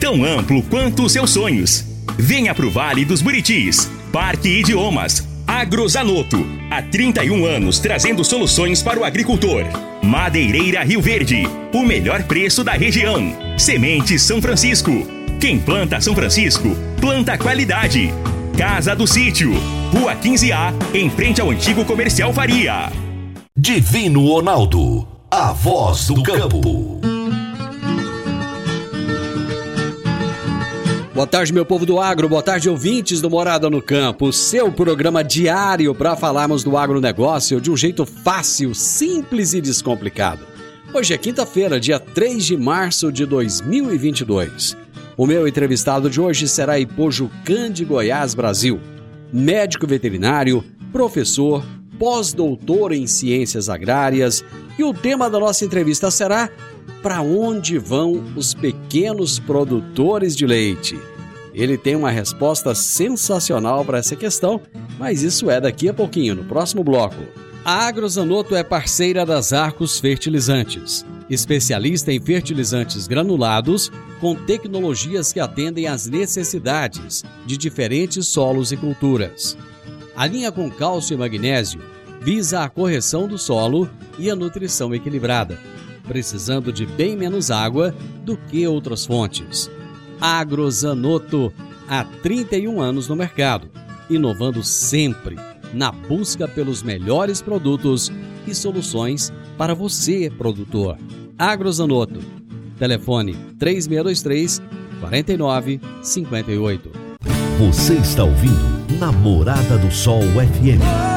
Tão amplo quanto os seus sonhos. Venha pro Vale dos Buritis. Parque Idiomas. Agrozanoto. Há 31 anos trazendo soluções para o agricultor. Madeireira Rio Verde. O melhor preço da região. Sementes São Francisco. Quem planta São Francisco, planta qualidade. Casa do Sítio. Rua 15A, em frente ao antigo comercial Faria. Divino Ronaldo, a voz do campo. Boa tarde, meu povo do agro, boa tarde, ouvintes do Morada no Campo, seu programa diário para falarmos do agronegócio de um jeito fácil, simples e descomplicado. Hoje é quinta-feira, dia 3 de março de 2022. O meu entrevistado de hoje será Ipojucan de Goiás, Brasil. Médico veterinário, professor, pós-doutor em ciências agrárias e o tema da nossa entrevista será Para onde vão os pequenos produtores de leite? Ele tem uma resposta sensacional para essa questão, mas isso é daqui a pouquinho, no próximo bloco. A Agrozanoto é parceira das Arcos Fertilizantes, especialista em fertilizantes granulados com tecnologias que atendem às necessidades de diferentes solos e culturas. A linha com cálcio e magnésio visa a correção do solo e a nutrição equilibrada, precisando de bem menos água do que outras fontes. Agrozanoto, há 31 anos no mercado, inovando sempre na busca pelos melhores produtos e soluções para você, produtor. Agrozanoto, telefone 3623 4958. Você está ouvindo Namorada do Sol FM.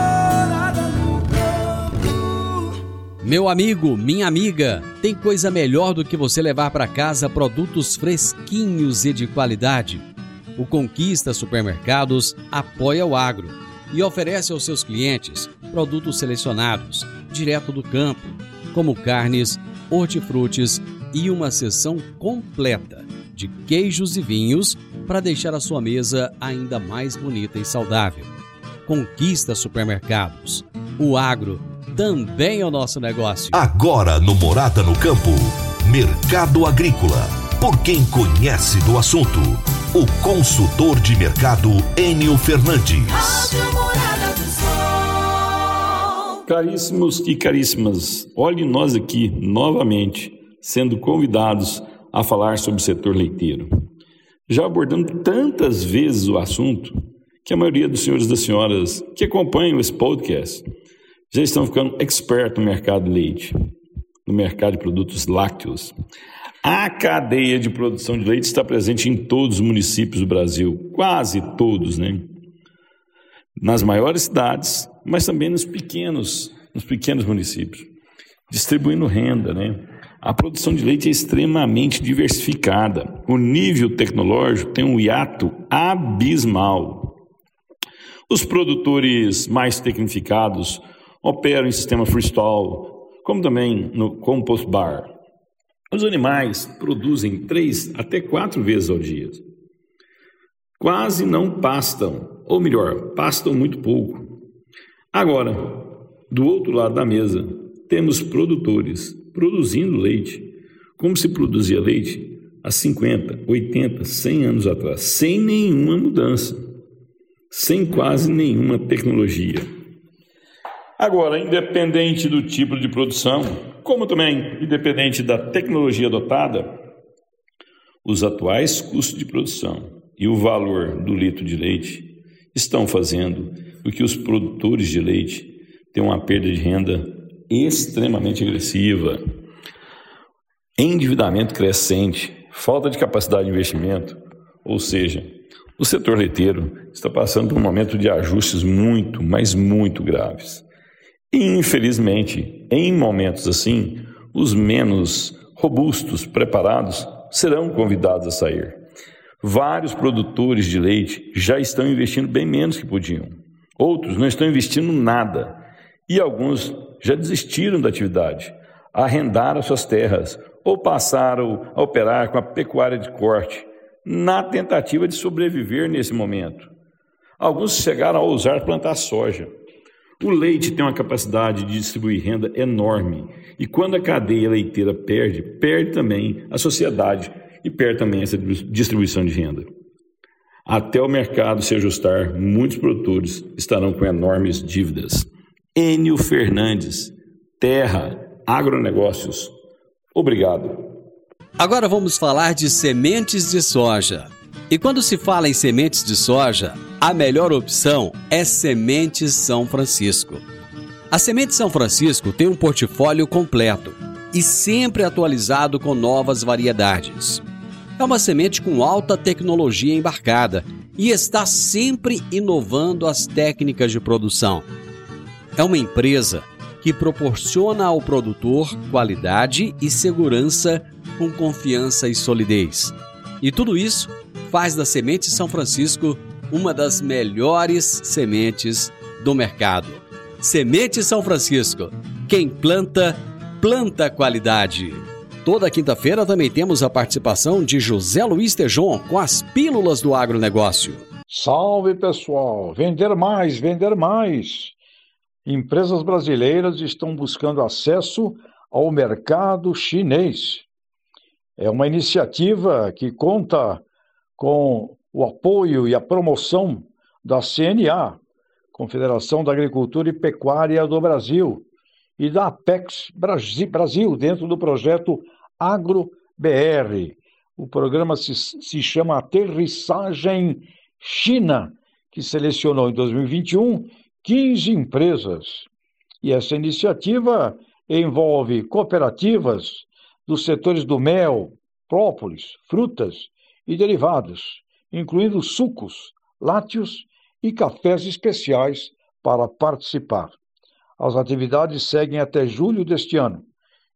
Meu amigo, minha amiga, tem coisa melhor do que você levar para casa produtos fresquinhos e de qualidade. O Conquista Supermercados apoia o agro e oferece aos seus clientes produtos selecionados, direto do campo, como carnes, hortifrutis e uma seção completa de queijos e vinhos para deixar a sua mesa ainda mais bonita e saudável. Conquista Supermercados. O agro também é o nosso negócio. Agora no Morada no Campo, Mercado Agrícola. Por quem conhece do assunto, o consultor de mercado Enio Fernandes. Caríssimos e caríssimas, olhe nós aqui novamente sendo convidados a falar sobre o setor leiteiro. Já abordando tantas vezes o assunto que a maioria dos senhores e das senhoras que acompanham esse podcast já estão ficando expert no mercado de leite, no mercado de produtos lácteos. A cadeia de produção de leite está presente em todos os municípios do Brasil, quase todos, né? Nas maiores cidades, mas também nos pequenos, nos pequenos municípios, distribuindo renda, né? A produção de leite é extremamente diversificada. O nível tecnológico tem um hiato abismal. Os produtores mais tecnificados operam em sistema freestall, como também no compost bar. Os animais produzem três até quatro vezes ao dia. Quase não pastam, ou melhor, pastam muito pouco. Agora, do outro lado da mesa, temos produtores produzindo leite, como se produzia leite há 50, 80, 100 anos atrás, sem nenhuma mudança, sem quase nenhuma tecnologia. Agora, independente do tipo de produção, como também independente da tecnologia adotada, os atuais custos de produção e o valor do litro de leite estão fazendo com que os produtores de leite tenham uma perda de renda extremamente agressiva. Endividamento crescente, falta de capacidade de investimento, ou seja, o setor leiteiro está passando por um momento de ajustes muito, mas muito graves. Infelizmente, em momentos assim, os menos robustos, preparados, serão convidados a sair. Vários produtores de leite já estão investindo bem menos que podiam. Outros não estão investindo nada. E alguns já desistiram da atividade, arrendaram suas terras ou passaram a operar com a pecuária de corte, na tentativa de sobreviver nesse momento. Alguns chegaram a ousar plantar soja. O leite tem uma capacidade de distribuir renda enorme, e quando a cadeia leiteira perde, perde também a sociedade e perde também essa distribuição de renda. Até o mercado se ajustar, muitos produtores estarão com enormes dívidas. Enio Fernandes, Terra, Agronegócios. Obrigado. Agora vamos falar de sementes de soja. E quando se fala em sementes de soja, a melhor opção é Sementes São Francisco. A Semente São Francisco tem um portfólio completo e sempre atualizado com novas variedades. É uma semente com alta tecnologia embarcada e está sempre inovando as técnicas de produção. É uma empresa que proporciona ao produtor qualidade e segurança com confiança e solidez. E tudo isso faz da Semente São Francisco uma das melhores sementes do mercado. Semente São Francisco. Quem planta, planta qualidade. Toda quinta-feira também temos a participação de José Luiz Tejon com as pílulas do agronegócio. Salve pessoal! Vender mais, vender mais! Empresas brasileiras estão buscando acesso ao mercado chinês. É uma iniciativa que conta com o apoio e a promoção da CNA, Confederação da Agricultura e Pecuária do Brasil, e da Apex Brasil, dentro do projeto AgroBR. O programa se, se chama Aterrissagem China, que selecionou em 2021 15 empresas. E essa iniciativa envolve cooperativas dos setores do mel, própolis, frutas e derivados, incluindo sucos, lácteos e cafés especiais para participar. As atividades seguem até julho deste ano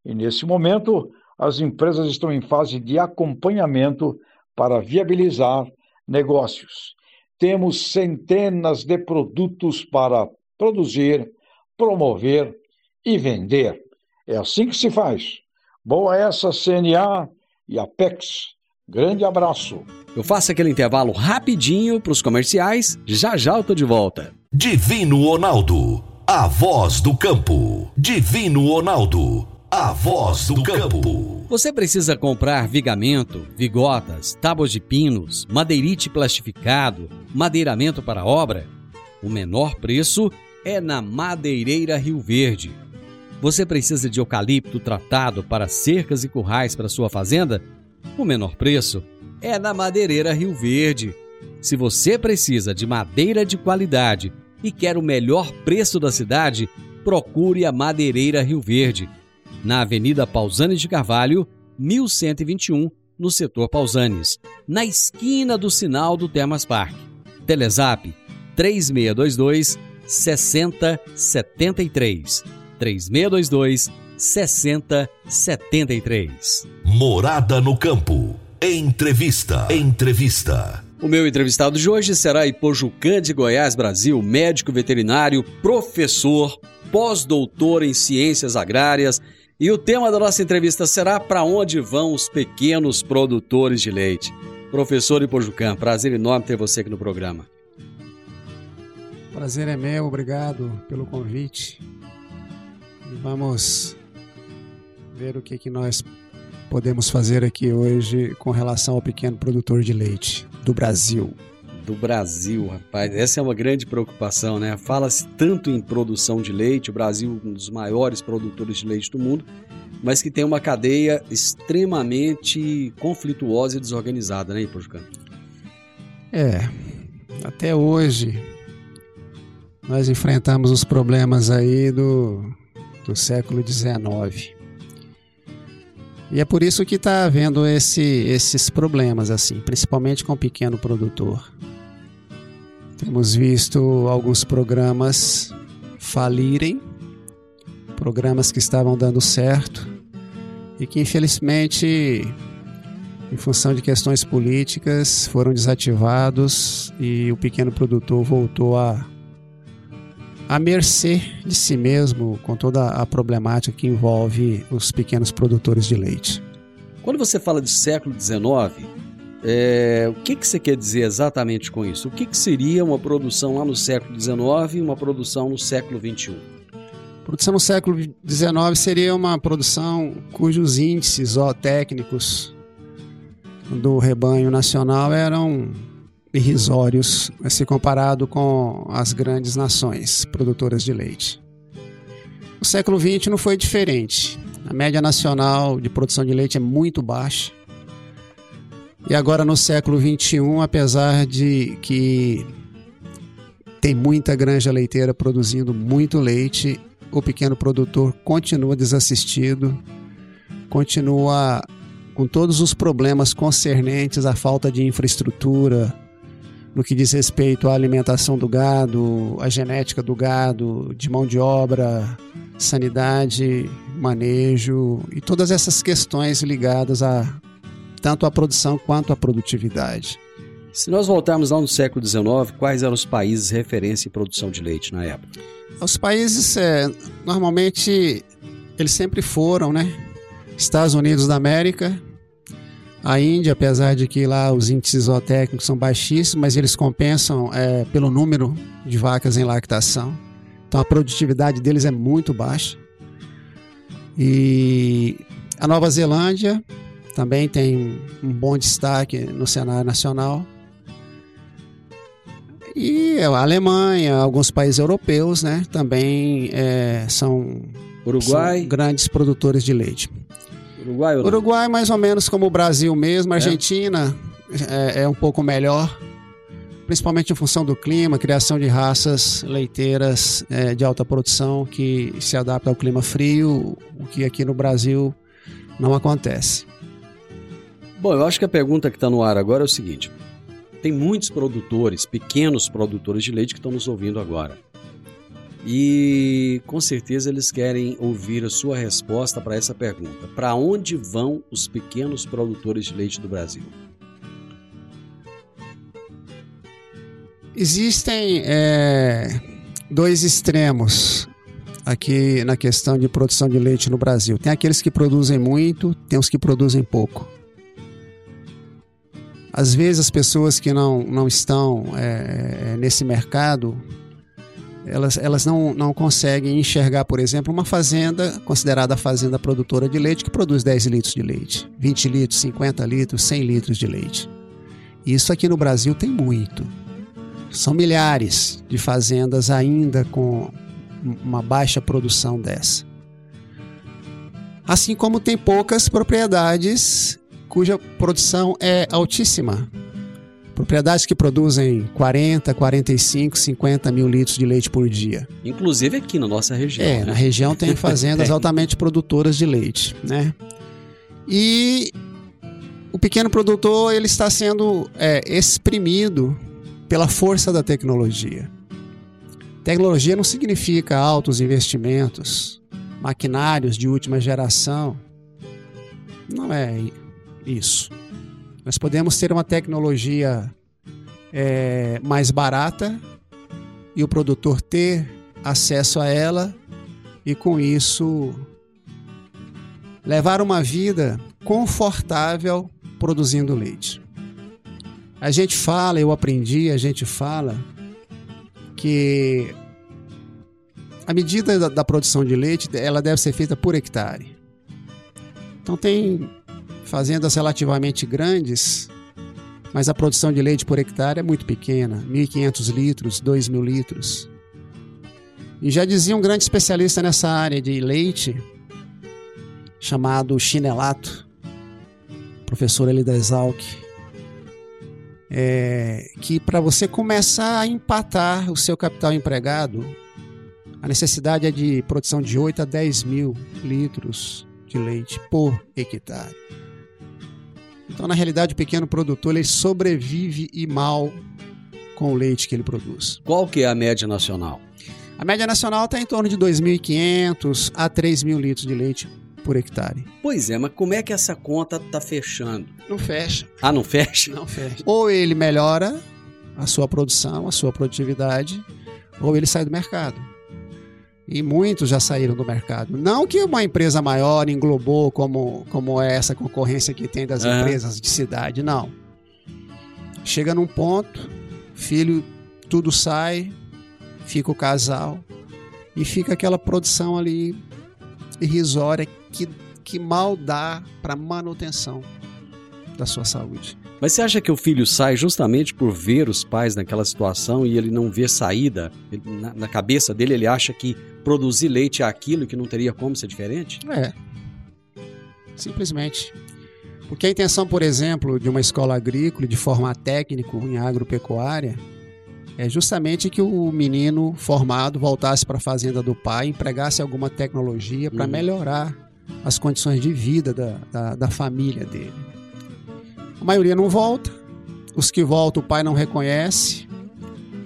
e, nesse momento, as empresas estão em fase de acompanhamento para viabilizar negócios. Temos centenas de produtos para produzir, promover e vender. É assim que se faz. Boa essa CNA e Apex. Grande abraço. Eu faço aquele intervalo rapidinho para os comerciais, já já eu tô de volta. Divino Ronaldo, a voz do campo. Divino Ronaldo, a voz do campo. Você precisa comprar vigamento, vigotas, tábuas de pinos, madeirite plastificado, madeiramento para obra? O menor preço é na Madeireira Rio Verde. Você precisa de eucalipto tratado para cercas e currais para sua fazenda? O menor preço é na Madeireira Rio Verde. Se você precisa de madeira de qualidade e quer o melhor preço da cidade, procure a Madeireira Rio Verde, na Avenida Pausanes de Carvalho, 1121, no setor Pausanes, na esquina do sinal do Termas Park. Telezap 3622 6073. 3622 6073. Morada no campo. Entrevista. Entrevista. O meu entrevistado de hoje será Ipojucã de Goiás, Brasil, médico veterinário, professor, pós-doutor em ciências agrárias. E o tema da nossa entrevista será para onde vão os pequenos produtores de leite. Professor Ipojucã, prazer enorme ter você aqui no programa. Prazer é meu, obrigado pelo convite. E vamos ver o que, que nós podemos fazer aqui hoje com relação ao pequeno produtor de leite do Brasil. Do Brasil, rapaz, essa é uma grande preocupação, né? Fala-se tanto em produção de leite, o Brasil é um dos maiores produtores de leite do mundo, mas que tem uma cadeia extremamente conflituosa e desorganizada, né, Ipojucan? É, até hoje nós enfrentamos os problemas aí do, do século XIX. E é por isso que está havendo esse, esses problemas, assim, principalmente com o pequeno produtor. Temos visto alguns programas falirem, programas que estavam dando certo e que infelizmente em função de questões políticas, foram desativados e o pequeno produtor voltou a à mercê de si mesmo com toda a problemática que envolve os pequenos produtores de leite. Quando você fala de século XIX, é, o que, que você quer dizer exatamente com isso? O que, que seria uma produção lá no século XIX e uma produção no século XXI? Produção no século XIX seria uma produção cujos índices zootécnicos do rebanho nacional eram irrisórios se comparado com as grandes nações produtoras de leite. O século XX não foi diferente. A média nacional de produção de leite é muito baixa. E agora no século XXI, apesar de que tem muita granja leiteira produzindo muito leite, o pequeno produtor continua desassistido, continua com todos os problemas concernentes à falta de infraestrutura, no que diz respeito à alimentação do gado, à genética do gado, de mão de obra, sanidade, manejo e todas essas questões ligadas a tanto à produção quanto à produtividade. Se nós voltarmos lá no século XIX, quais eram os países referência em produção de leite na época? Os países, é, normalmente, eles sempre foram, né? Estados Unidos da América, a Índia, apesar de que lá os índices zootécnicos são baixíssimos, mas eles compensam é, pelo número de vacas em lactação. Então a produtividade deles é muito baixa. E a Nova Zelândia também tem um bom destaque no cenário nacional. E a Alemanha, alguns países europeus, né, também é, são, Uruguai. são grandes produtores de leite. Uruguai, ou Uruguai mais ou menos como o Brasil mesmo, Argentina é, é um pouco melhor, principalmente em função do clima, criação de raças leiteiras é, de alta produção que se adaptam ao clima frio, o que aqui no Brasil não acontece. Bom, eu acho que a pergunta que está no ar agora é o seguinte: tem muitos produtores, pequenos produtores de leite que estão nos ouvindo agora. E com certeza eles querem ouvir a sua resposta para essa pergunta: para onde vão os pequenos produtores de leite do Brasil? Existem é, dois extremos aqui na questão de produção de leite no Brasil. Tem aqueles que produzem muito, tem os que produzem pouco. Às vezes as pessoas que não, não estão é, nesse mercado elas, elas não, não conseguem enxergar, por exemplo, uma fazenda considerada fazenda produtora de leite que produz 10 litros de leite, 20 litros, 50 litros, 100 litros de leite. Isso aqui no Brasil tem muito. São milhares de fazendas ainda com uma baixa produção dessa. Assim como tem poucas propriedades cuja produção é altíssima, Propriedades que produzem 40, 45, 50 mil litros de leite por dia. Inclusive aqui na nossa região. É, né? na região tem fazendas altamente produtoras de leite, né? E o pequeno produtor ele está sendo é, exprimido pela força da tecnologia. Tecnologia não significa altos investimentos, maquinários de última geração. Não é isso. Nós podemos ter uma tecnologia é, mais barata e o produtor ter acesso a ela e com isso levar uma vida confortável produzindo leite. A gente fala, eu aprendi, a gente fala que a medida da, da produção de leite ela deve ser feita por hectare. Então tem fazendas relativamente grandes, mas a produção de leite por hectare é muito pequena, 1.500 litros, 2.000 litros. E já dizia um grande especialista nessa área de leite, chamado Chinelato, professor ali da Exalc, é, que para você começar a empatar o seu capital empregado, a necessidade é de produção de 8 a 10 mil litros de leite por hectare. Então, na realidade, o pequeno produtor ele sobrevive e mal com o leite que ele produz. Qual que é a média nacional? A média nacional está em torno de 2.500 a 3.000 litros de leite por hectare. Pois é, mas como é que essa conta tá fechando? Não fecha. Ah, não fecha? Não fecha. Ou ele melhora a sua produção, a sua produtividade, ou ele sai do mercado. E muitos já saíram do mercado. Não que uma empresa maior englobou como, como é essa concorrência que tem das empresas de cidade, não. Chega num ponto, filho, tudo sai, fica o casal e fica aquela produção ali irrisória que, que mal dá para manutenção da sua saúde. Mas você acha que o filho sai justamente por ver os pais naquela situação e ele não vê saída? Ele- na, na cabeça dele, ele acha que produzir leite é aquilo que não teria como ser diferente? É. Simplesmente. Porque a intenção, por exemplo, de uma escola agrícola, de formar técnico em agropecuária, é justamente que o menino formado voltasse para a fazenda do pai, empregasse alguma tecnologia para Uhum. melhorar as condições de vida da, da, da família dele. A maioria não volta, os que voltam o pai não reconhece,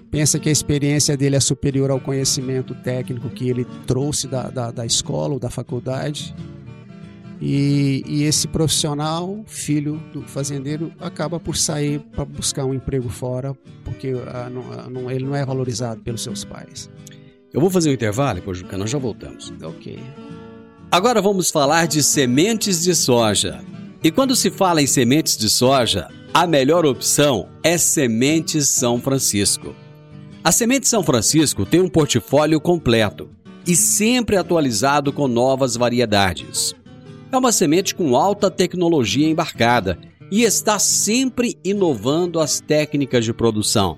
pensa que a experiência dele é superior ao conhecimento técnico que ele trouxe da, da, da escola ou da faculdade. E, e esse profissional, filho do fazendeiro, acaba por sair para buscar um emprego fora, porque ah, não- ah, não- ele não é valorizado pelos seus pais. Eu vou fazer um intervalo, depois do nós já voltamos. Ok. Agora vamos falar de sementes de soja. E quando se fala em sementes de soja, a melhor opção é Sementes São Francisco. A Semente São Francisco tem um portfólio completo e sempre atualizado com novas variedades. É uma semente com alta tecnologia embarcada e está sempre inovando as técnicas de produção.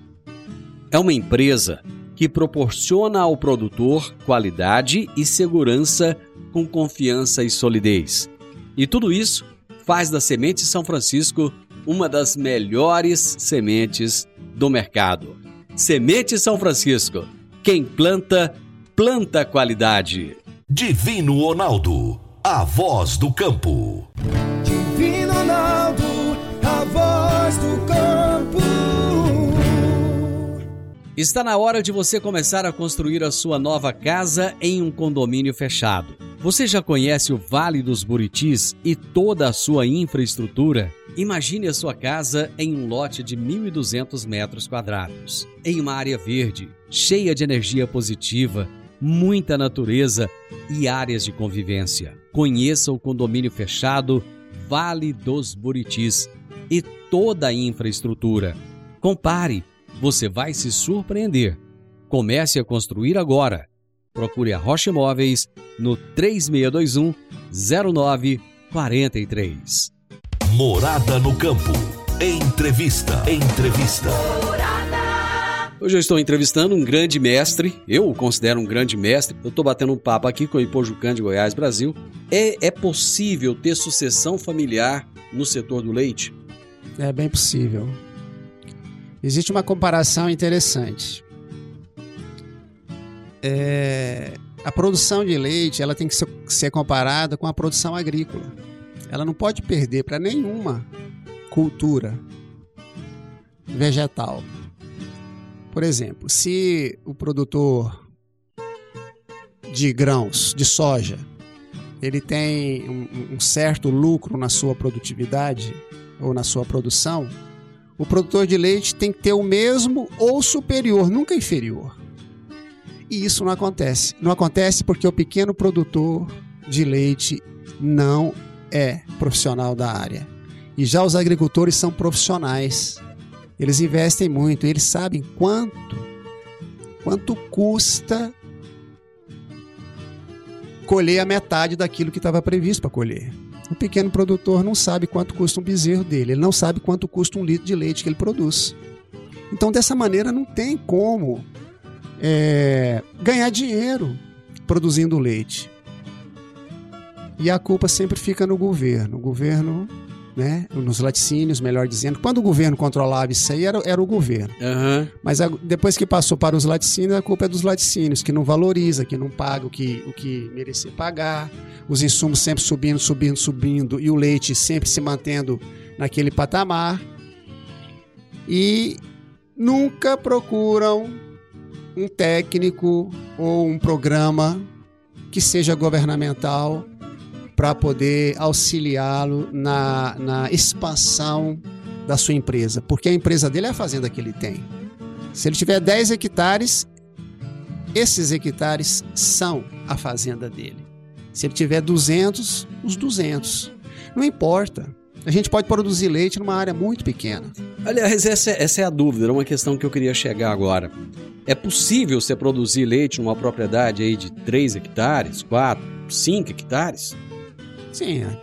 É uma empresa que proporciona ao produtor qualidade e segurança com confiança e solidez. E tudo isso faz da Semente São Francisco uma das melhores sementes do mercado. Semente São Francisco. Quem planta, planta qualidade. Divino Ronaldo, a voz do campo. Divino Ronaldo, a voz do campo. Está na hora de você começar a construir a sua nova casa em um condomínio fechado. Você já conhece o Vale dos Buritis e toda a sua infraestrutura? Imagine a sua casa em um lote de 1.200 metros quadrados, em uma área verde, cheia de energia positiva, muita natureza e áreas de convivência. Conheça o condomínio fechado Vale dos Buritis e toda a infraestrutura. Compare você vai se surpreender. Comece a construir agora. Procure a Rocha Imóveis no 3621 0943. Morada no campo. Entrevista. Entrevista. Hoje eu estou entrevistando um grande mestre, eu o considero um grande mestre. Eu estou batendo um papo aqui com o Ipojucan de Goiás, Brasil. É, é possível ter sucessão familiar no setor do leite? É bem possível. Existe uma comparação interessante. É, a produção de leite ela tem que ser, comparada com a produção agrícola. Ela não pode perder para nenhuma cultura vegetal. Por exemplo, se o produtor de grãos, de soja, ele tem um, um certo lucro na sua produtividade ou na sua produção, o produtor de leite tem que ter o mesmo ou superior, nunca inferior. E isso não acontece. Não acontece porque o pequeno produtor de leite não é profissional da área. E já os agricultores são profissionais. Eles investem muito, eles sabem quanto quanto custa colher a metade daquilo que estava previsto para colher. O pequeno produtor não sabe quanto custa um bezerro dele, ele não sabe quanto custa um litro de leite que ele produz. Então, dessa maneira, não tem como é, ganhar dinheiro produzindo leite. E a culpa sempre fica no governo. O governo, né, nos laticínios, melhor dizendo. Quando o governo controlava isso aí, era, era o governo. Aham. Mas a- depois que passou para os laticínios, a culpa é dos laticínios, que não valoriza, que não paga o que, o que merecia pagar, os insumos sempre subindo, subindo, subindo, e o leite sempre se mantendo naquele patamar. E nunca procuram um técnico ou um programa que seja governamental para poder auxiliá-lo na, na expansão da sua empresa, porque a empresa dele é a fazenda que ele tem. Se ele tiver 10 hectares, esses hectares são a fazenda dele. Se ele tiver 200, os 200. Não importa. A gente pode produzir leite numa área muito pequena. Aliás, essa, essa é a dúvida, era uma questão que eu queria chegar agora. É possível você produzir leite numa propriedade aí de 3 hectares, 4, 5 hectares? Sim. é.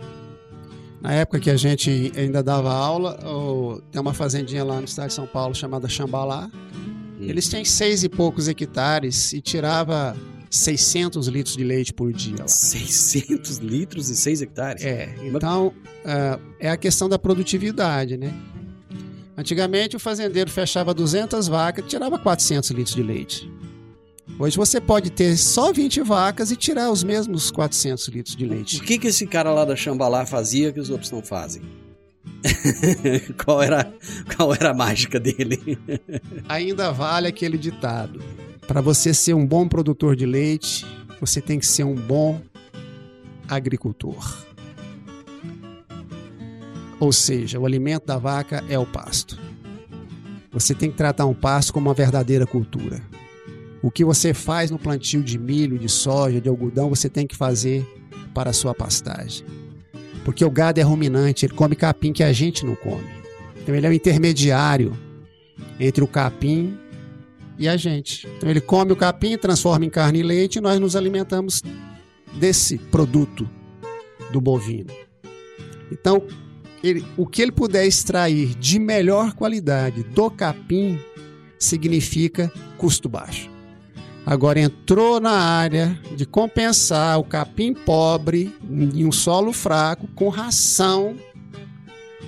Na época que a gente ainda dava aula, o- tem uma fazendinha lá no estado de São Paulo chamada Chambalá. Eles têm seis e poucos hectares e tirava 600 litros de leite por dia lá. 600 litros e 6 hectares? É, então ah, é a questão da produtividade, né? Antigamente o fazendeiro fechava 200 vacas e tirava 400 litros de leite. Hoje você pode ter só 20 vacas e tirar os mesmos 400 litros de leite. O que, que esse cara lá da Chambalá fazia que os outros não fazem? qual, era, qual era a mágica dele? Ainda vale aquele ditado: para você ser um bom produtor de leite, você tem que ser um bom agricultor. Ou seja, o alimento da vaca é o pasto. Você tem que tratar um pasto como uma verdadeira cultura. O que você faz no plantio de milho, de soja, de algodão, você tem que fazer para a sua pastagem. Porque o gado é ruminante, ele come capim que a gente não come. Então ele é o intermediário entre o capim e a gente. Então ele come o capim, transforma em carne e leite e nós nos alimentamos desse produto do bovino. Então, ele- o que ele puder extrair de melhor qualidade do capim significa custo baixo. Agora entrou na área de compensar o capim pobre em um solo fraco com ração,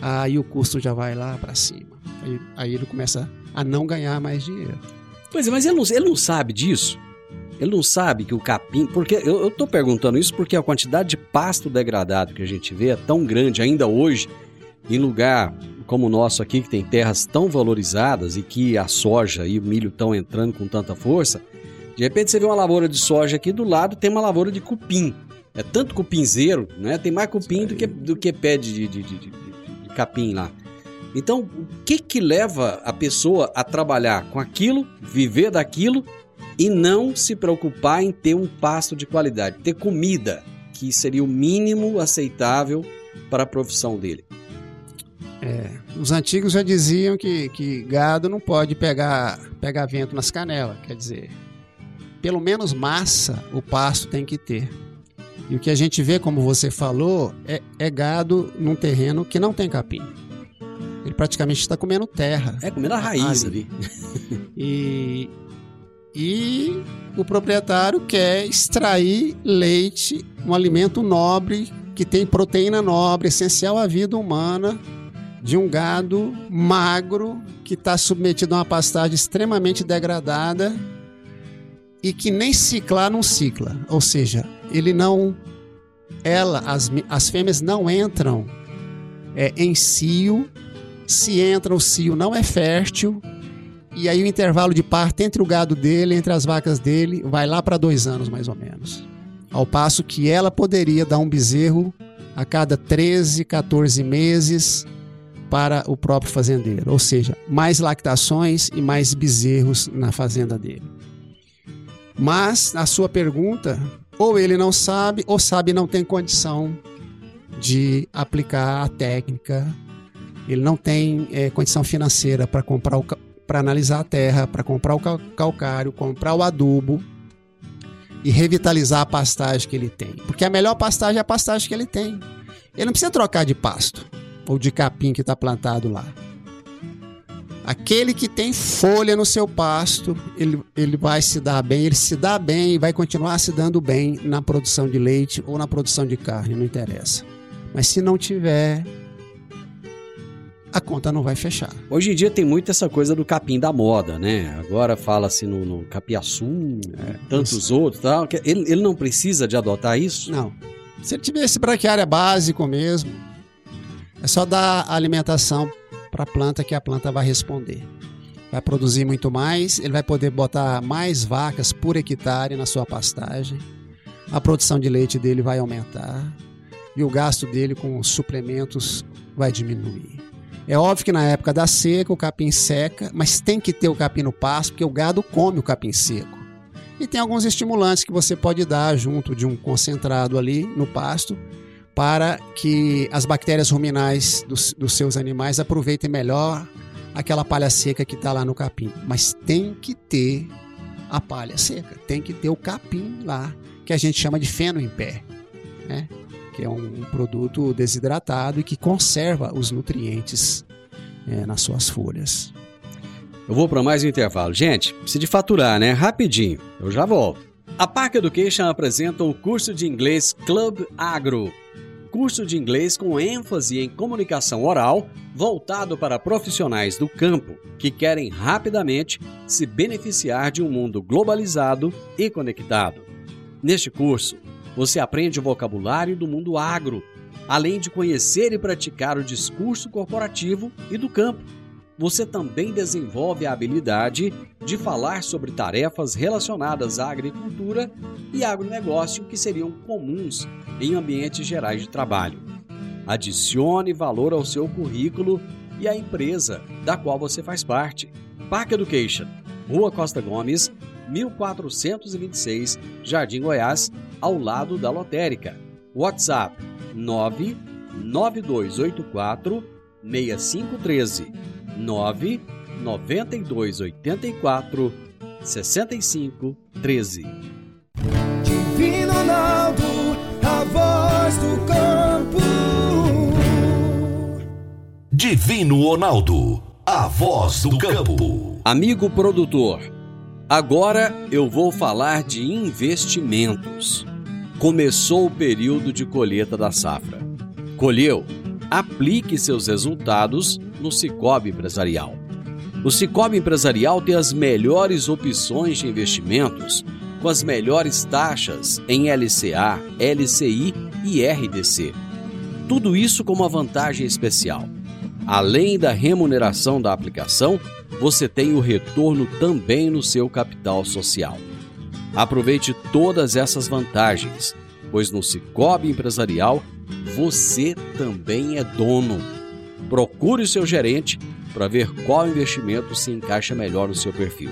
aí o custo já vai lá para cima. Aí, aí ele começa a não ganhar mais dinheiro. Pois é, mas ele não, ele não sabe disso. Ele não sabe que o capim. Porque eu, tô perguntando isso porque a quantidade de pasto degradado que a gente vê é tão grande ainda hoje, em lugar como o nosso aqui, que tem terras tão valorizadas e que a soja e o milho estão entrando com tanta força. De repente você vê uma lavoura de soja aqui do lado tem uma lavoura de cupim. É tanto cupinzeiro, né? Tem mais cupim do que, do que pé de, de, de, de- capim lá. Então, o que que leva a pessoa a trabalhar com aquilo, viver daquilo e não se preocupar em ter um pasto de qualidade, ter comida, que seria o mínimo aceitável para a profissão dele? Os antigos já diziam que, que gado não pode pegar, pegar vento nas canelas, quer dizer, pelo menos massa o pasto tem que ter. E o que a gente vê, como você falou, é, é gado num terreno que não tem capim. Ele praticamente está comendo terra. É comendo a raiz ali. E, e o proprietário quer extrair leite, um alimento nobre que tem proteína nobre, essencial à vida humana, de um gado magro que está submetido a uma pastagem extremamente degradada e que nem ciclar não cicla. Ou seja, ele não. Ela, as, as fêmeas não entram é, em cio. Se entra, o cio não é fértil. E aí o intervalo de parto entre o gado dele, entre as vacas dele, vai lá para dois anos mais ou menos. Ao passo que ela poderia dar um bezerro a cada 13, 14 meses para o próprio fazendeiro. Ou seja, mais lactações e mais bezerros na fazenda dele. Mas, na sua pergunta, ou ele não sabe, ou sabe não tem condição de aplicar a técnica. Ele não tem eh, condição financeira para comprar para analisar a terra, para comprar o cal- calcário, comprar o adubo e revitalizar a pastagem que ele tem. Porque a melhor pastagem é a pastagem que ele tem. Ele não precisa trocar de pasto ou de capim que está plantado lá. Aquele que tem folha no seu pasto, ele, ele vai se dar bem, ele se dá bem e vai continuar se dando bem na produção de leite ou na produção de carne, não interessa. Mas se não tiver, a conta não vai fechar. Hoje em dia tem muito essa coisa do capim da moda, né? Agora fala-se no, no capiaçu, tantos outros tal. Ele, ele não precisa de adotar isso? Não. Se ele tiver esse braquiária básico mesmo, é só dar alimentação para a planta que a planta vai responder. Vai produzir muito mais, ele vai poder botar mais vacas por hectare na sua pastagem. A produção de leite dele vai aumentar. e o gasto dele com suplementos vai diminuir. É óbvio que na época da seca o capim seca, mas tem que ter o capim no pasto, porque o gado come o capim seco. E tem alguns estimulantes que você pode dar junto de um concentrado ali no pasto para que as bactérias ruminais dos, dos seus animais aproveitem melhor aquela palha seca que está lá no capim. Mas tem que ter a palha seca, tem que ter o capim lá, que a gente chama de feno em pé, né? que é um, um produto desidratado e que conserva os nutrientes é, nas suas folhas. Eu vou para mais um intervalo. Gente, precisa de faturar, né? Rapidinho. Eu já volto. A Park Education apresenta o curso de inglês Club Agro. Curso de inglês com ênfase em comunicação oral, voltado para profissionais do campo que querem rapidamente se beneficiar de um mundo globalizado e conectado. Neste curso, você aprende o vocabulário do mundo agro, além de conhecer e praticar o discurso corporativo e do campo você também desenvolve a habilidade de falar sobre tarefas relacionadas à agricultura e agronegócio que seriam comuns em ambientes gerais de trabalho. Adicione valor ao seu currículo e à empresa da qual você faz parte. Park Education, Rua Costa Gomes, 1426, Jardim Goiás, ao lado da lotérica. WhatsApp 99284 6513 9 92 84 65 13. Divino Ronaldo, a voz do campo. Divino Ronaldo, a voz do campo. Amigo produtor, agora eu vou falar de investimentos. Começou o período de colheita da safra. Colheu? Aplique seus resultados no Cicobi Empresarial. O Cicobi Empresarial tem as melhores opções de investimentos, com as melhores taxas em LCA, LCI e RDC. Tudo isso com uma vantagem especial. Além da remuneração da aplicação, você tem o retorno também no seu capital social. Aproveite todas essas vantagens, pois no Cicobi Empresarial você também é dono. Procure o seu gerente para ver qual investimento se encaixa melhor no seu perfil.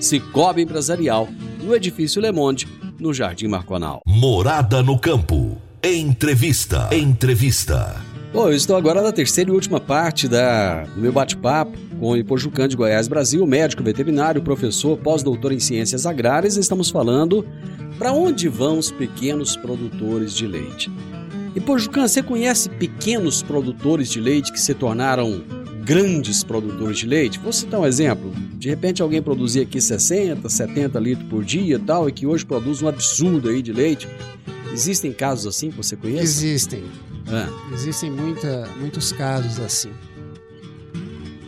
Cicobi Empresarial, no Edifício Le Monde, no Jardim Marconal. Morada no Campo. Entrevista. Entrevista. Bom, eu estou agora na terceira e última parte da, do meu bate-papo com o Ipojucan de Goiás, Brasil, médico veterinário, professor, pós-doutor em ciências agrárias. Estamos falando para onde vão os pequenos produtores de leite. E Pojucan, você conhece pequenos produtores de leite que se tornaram grandes produtores de leite? Vou citar um exemplo. De repente alguém produzia aqui 60, 70 litros por dia e tal, e que hoje produz um absurdo aí de leite. Existem casos assim que você conhece? Existem. Ah. Existem muita, muitos casos assim.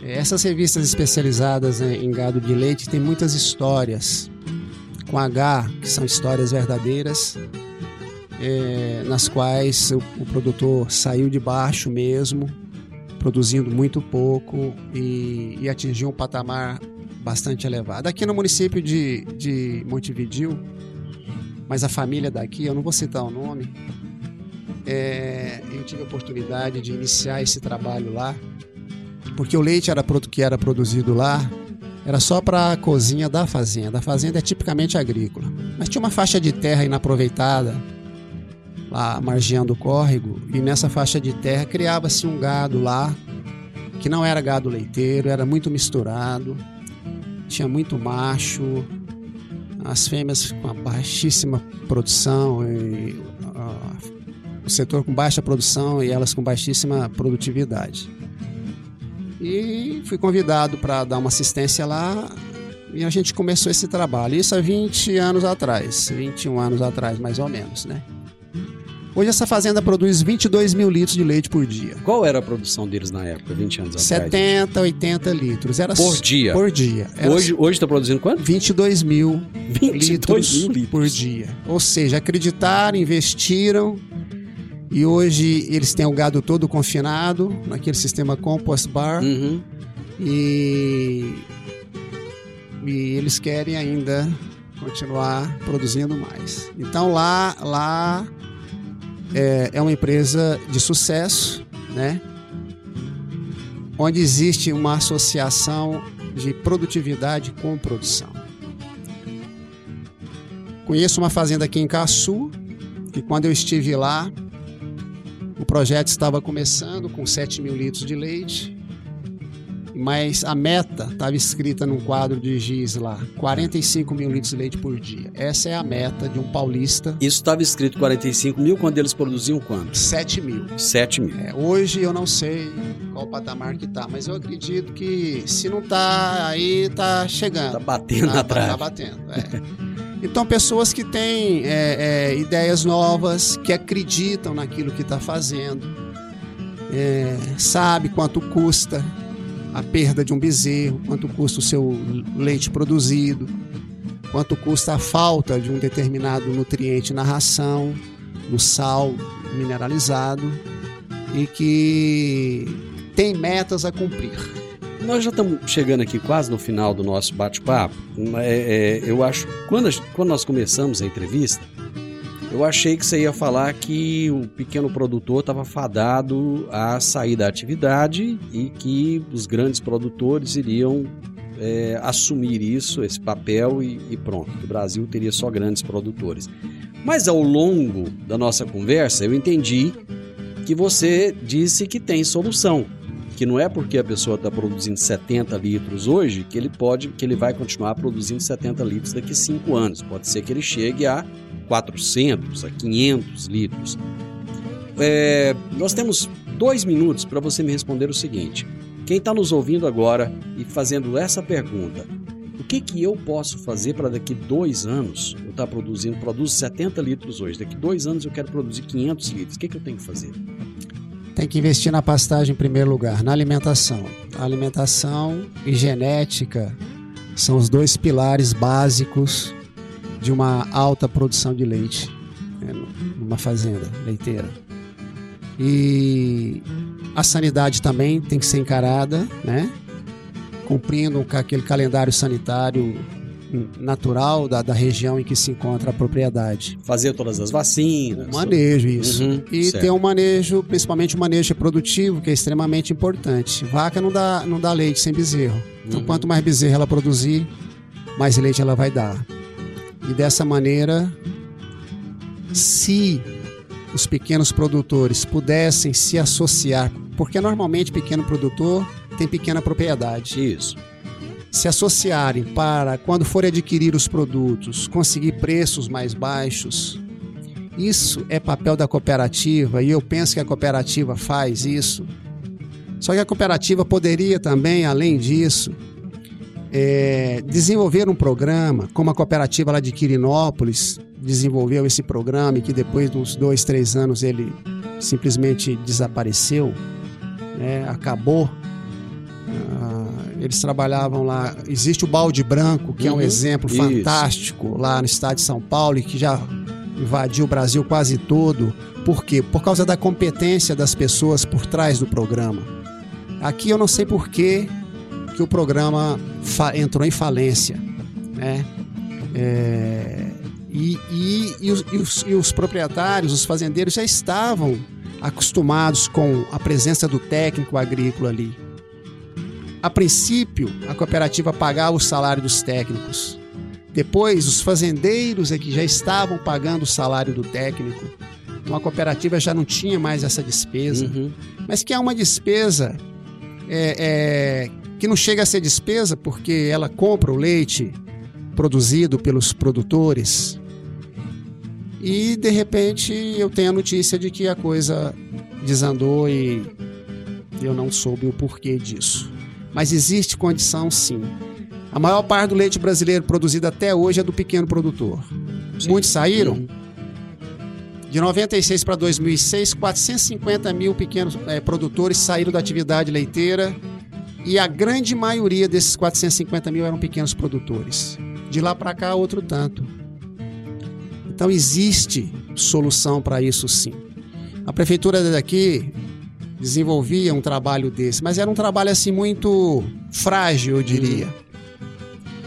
Essas revistas especializadas em gado de leite têm muitas histórias com H, que são histórias verdadeiras, é, nas quais o, o, produtor saiu de baixo mesmo, produzindo muito pouco e, e, atingiu um patamar bastante elevado. Aqui no município de, de Montevidil, mas a família daqui, eu não vou citar o nome, é, eu tive a oportunidade de iniciar esse trabalho lá, porque o leite era que era produzido lá era só para a cozinha da fazenda. A fazenda é tipicamente agrícola, mas tinha uma faixa de terra inaproveitada lá margeando o córrego, e nessa faixa de terra criava-se um gado lá, que não era gado leiteiro, era muito misturado, tinha muito macho, as fêmeas com baixíssima produção, e, uh, o setor com baixa produção e elas com baixíssima produtividade. E fui convidado para dar uma assistência lá e a gente começou esse trabalho. Isso há 20 anos atrás, 21 anos atrás mais ou menos, né? Hoje essa fazenda produz 22 mil litros de leite por dia. Qual era a produção deles na época, 20 anos atrás? 70, 80 litros. Era por dia? Por dia. Era hoje está produzindo quanto? 22 mil 22 litros, mil litros por dia. Ou seja, acreditaram, investiram e hoje eles têm o gado todo confinado naquele sistema compost bar. Uhum. E, e eles querem ainda continuar produzindo mais. Então lá, lá é, é uma empresa de sucesso, né? Onde existe uma associação de produtividade com produção. Conheço uma fazenda aqui em Caçu, que quando eu estive lá, o projeto estava começando com 7 mil litros de leite, mas a meta estava escrita num quadro de giz lá, 45 mil litros de leite por dia. Essa é a meta de um paulista. Isso estava escrito 45 mil quando eles produziam quanto? 7 mil. 7 mil. É, hoje eu não sei qual patamar que tá, mas eu acredito que se não tá, aí tá chegando. Tá batendo tá, atrás. Tá batendo, é. Então, pessoas que têm é, é, ideias novas, que acreditam naquilo que está fazendo, é, sabe quanto custa a perda de um bezerro, quanto custa o seu leite produzido, quanto custa a falta de um determinado nutriente na ração, no sal mineralizado e que tem metas a cumprir. Nós já estamos chegando aqui quase no final do nosso bate-papo. É, é, eu acho quando, quando nós começamos a entrevista, eu achei que você ia falar que o pequeno produtor estava fadado a sair da atividade e que os grandes produtores iriam é, assumir isso, esse papel e, e pronto. O Brasil teria só grandes produtores. Mas ao longo da nossa conversa, eu entendi que você disse que tem solução que não é porque a pessoa está produzindo 70 litros hoje que ele pode, que ele vai continuar produzindo 70 litros daqui 5 anos. Pode ser que ele chegue a 400, a 500 litros. É, nós temos dois minutos para você me responder o seguinte: quem está nos ouvindo agora e fazendo essa pergunta, o que, que eu posso fazer para daqui dois anos eu estar tá produzindo, produzo 70 litros hoje, daqui dois anos eu quero produzir 500 litros, o que, que eu tenho que fazer? Tem que investir na pastagem em primeiro lugar, na alimentação. A alimentação e genética são os dois pilares básicos de uma alta produção de leite né, numa fazenda leiteira. E a sanidade também tem que ser encarada, né? Cumprindo aquele calendário sanitário natural da, da região em que se encontra a propriedade. Fazer todas as vacinas. O manejo, isso. Uhum, e certo. ter um manejo, principalmente o um manejo reprodutivo, que é extremamente importante. Vaca não dá, não dá leite sem bezerro. Então, uhum. quanto mais bezerro ela produzir, mais leite ela vai dar. E dessa maneira, se os pequenos produtores pudessem se associar, porque normalmente pequeno produtor tem pequena propriedade. Isso se associarem para, quando forem adquirir os produtos, conseguir preços mais baixos. Isso é papel da cooperativa e eu penso que a cooperativa faz isso. Só que a cooperativa poderia também, além disso, é, desenvolver um programa, como a cooperativa lá de Quirinópolis desenvolveu esse programa e que depois de uns dois, três anos ele simplesmente desapareceu, né, acabou. Ah, eles trabalhavam lá. Existe o Balde Branco, que uhum. é um uhum. exemplo Isso. fantástico lá no estado de São Paulo e que já invadiu o Brasil quase todo. Por quê? Por causa da competência das pessoas por trás do programa. Aqui eu não sei por que, o programa entrou em falência. Né? É... E, e, e, os, os, e os proprietários, os fazendeiros já estavam acostumados com a presença do técnico agrícola ali. A princípio, a cooperativa pagava o salário dos técnicos. Depois, os fazendeiros é que já estavam pagando o salário do técnico. Então, a cooperativa já não tinha mais essa despesa. Uhum. Mas que é uma despesa é, é, que não chega a ser despesa porque ela compra o leite produzido pelos produtores. E, de repente, eu tenho a notícia de que a coisa desandou e eu não soube o porquê disso mas existe condição sim. A maior parte do leite brasileiro produzido até hoje é do pequeno produtor. Sim. Muitos saíram. Uhum. De 96 para 2006, 450 mil pequenos é, produtores saíram da atividade leiteira e a grande maioria desses 450 mil eram pequenos produtores. De lá para cá, outro tanto. Então existe solução para isso sim. A prefeitura daqui desenvolvia um trabalho desse, mas era um trabalho assim muito frágil, eu diria,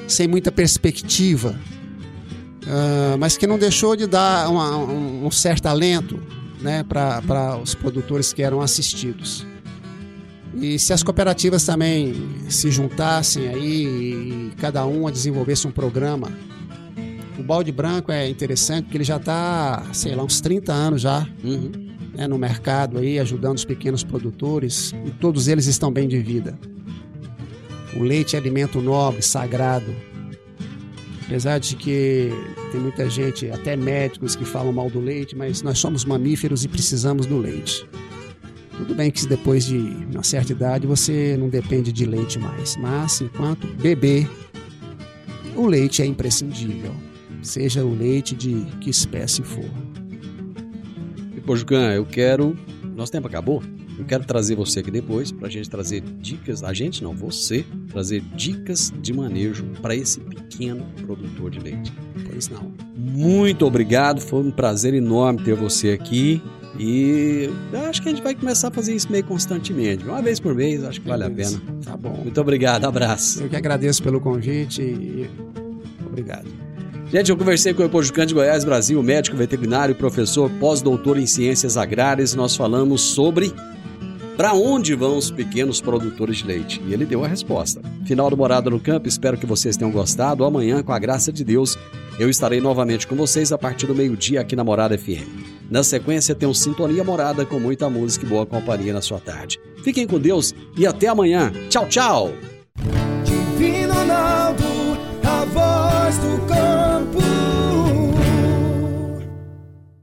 sem muita perspectiva, uh, mas que não deixou de dar uma, um, um, certo alento né, para os produtores que eram assistidos. E se as cooperativas também se juntassem aí e cada uma desenvolvesse um programa. O balde branco é interessante porque ele já está, sei lá, uns 30 anos já uhum. né, no mercado aí, ajudando os pequenos produtores e todos eles estão bem de vida. O leite é alimento nobre, sagrado. Apesar de que tem muita gente, até médicos, que falam mal do leite, mas nós somos mamíferos e precisamos do leite. Tudo bem que depois de uma certa idade você não depende de leite mais, mas enquanto bebê, o leite é imprescindível, seja o leite de que espécie for. E Pojucan, eu quero. Nosso tempo acabou? Eu quero trazer você aqui depois para a gente trazer dicas, a gente não, você, trazer dicas de manejo para esse pequeno produtor de leite. Pois não. Muito obrigado, foi um prazer enorme ter você aqui. E eu acho que a gente vai começar a fazer isso meio constantemente. Uma vez por mês, acho que vale a pena. Tá bom. Muito obrigado, abraço. Eu que agradeço pelo convite e obrigado. Gente, eu conversei com o Epojucante de Goiás, Brasil, médico veterinário, professor, pós-doutor em ciências agrárias. Nós falamos sobre para onde vão os pequenos produtores de leite? E ele deu a resposta. Final do Morada no Campo, espero que vocês tenham gostado. Amanhã, com a graça de Deus, eu estarei novamente com vocês a partir do meio-dia aqui na Morada FM. Na sequência, tem um Sintonia Morada com muita música e boa companhia na sua tarde. Fiquem com Deus e até amanhã. Tchau, tchau! Divino Ronaldo, a voz do campo.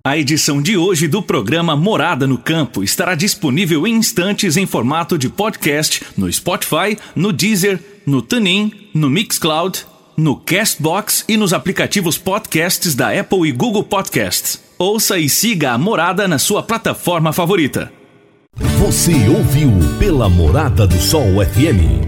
A edição de hoje do programa Morada no Campo estará disponível em instantes em formato de podcast no Spotify, no Deezer, no TuneIn, no Mixcloud, no Castbox e nos aplicativos podcasts da Apple e Google Podcasts. Ouça e siga a Morada na sua plataforma favorita. Você ouviu pela Morada do Sol FM.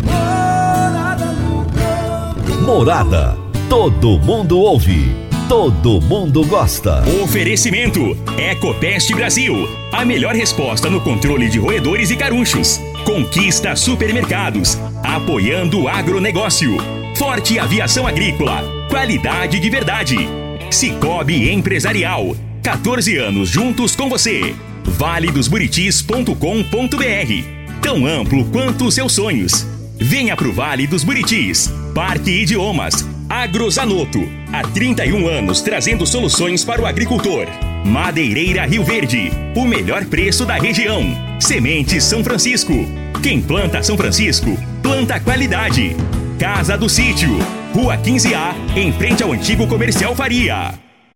Morada. Todo mundo ouve. Todo mundo gosta. Oferecimento: Ecopest Brasil. A melhor resposta no controle de roedores e carunchos. Conquista supermercados. Apoiando o agronegócio. Forte aviação agrícola. Qualidade de verdade. Cicobi Empresarial. 14 anos juntos com você. valedosburitis.com.br Tão amplo quanto os seus sonhos. Venha pro Vale dos Buritis. Parque Idiomas. Agrozanoto. Há 31 anos trazendo soluções para o agricultor. Madeireira Rio Verde. O melhor preço da região. Sementes São Francisco. Quem planta São Francisco, planta qualidade. Casa do Sítio. Rua 15A, em frente ao antigo comercial Faria.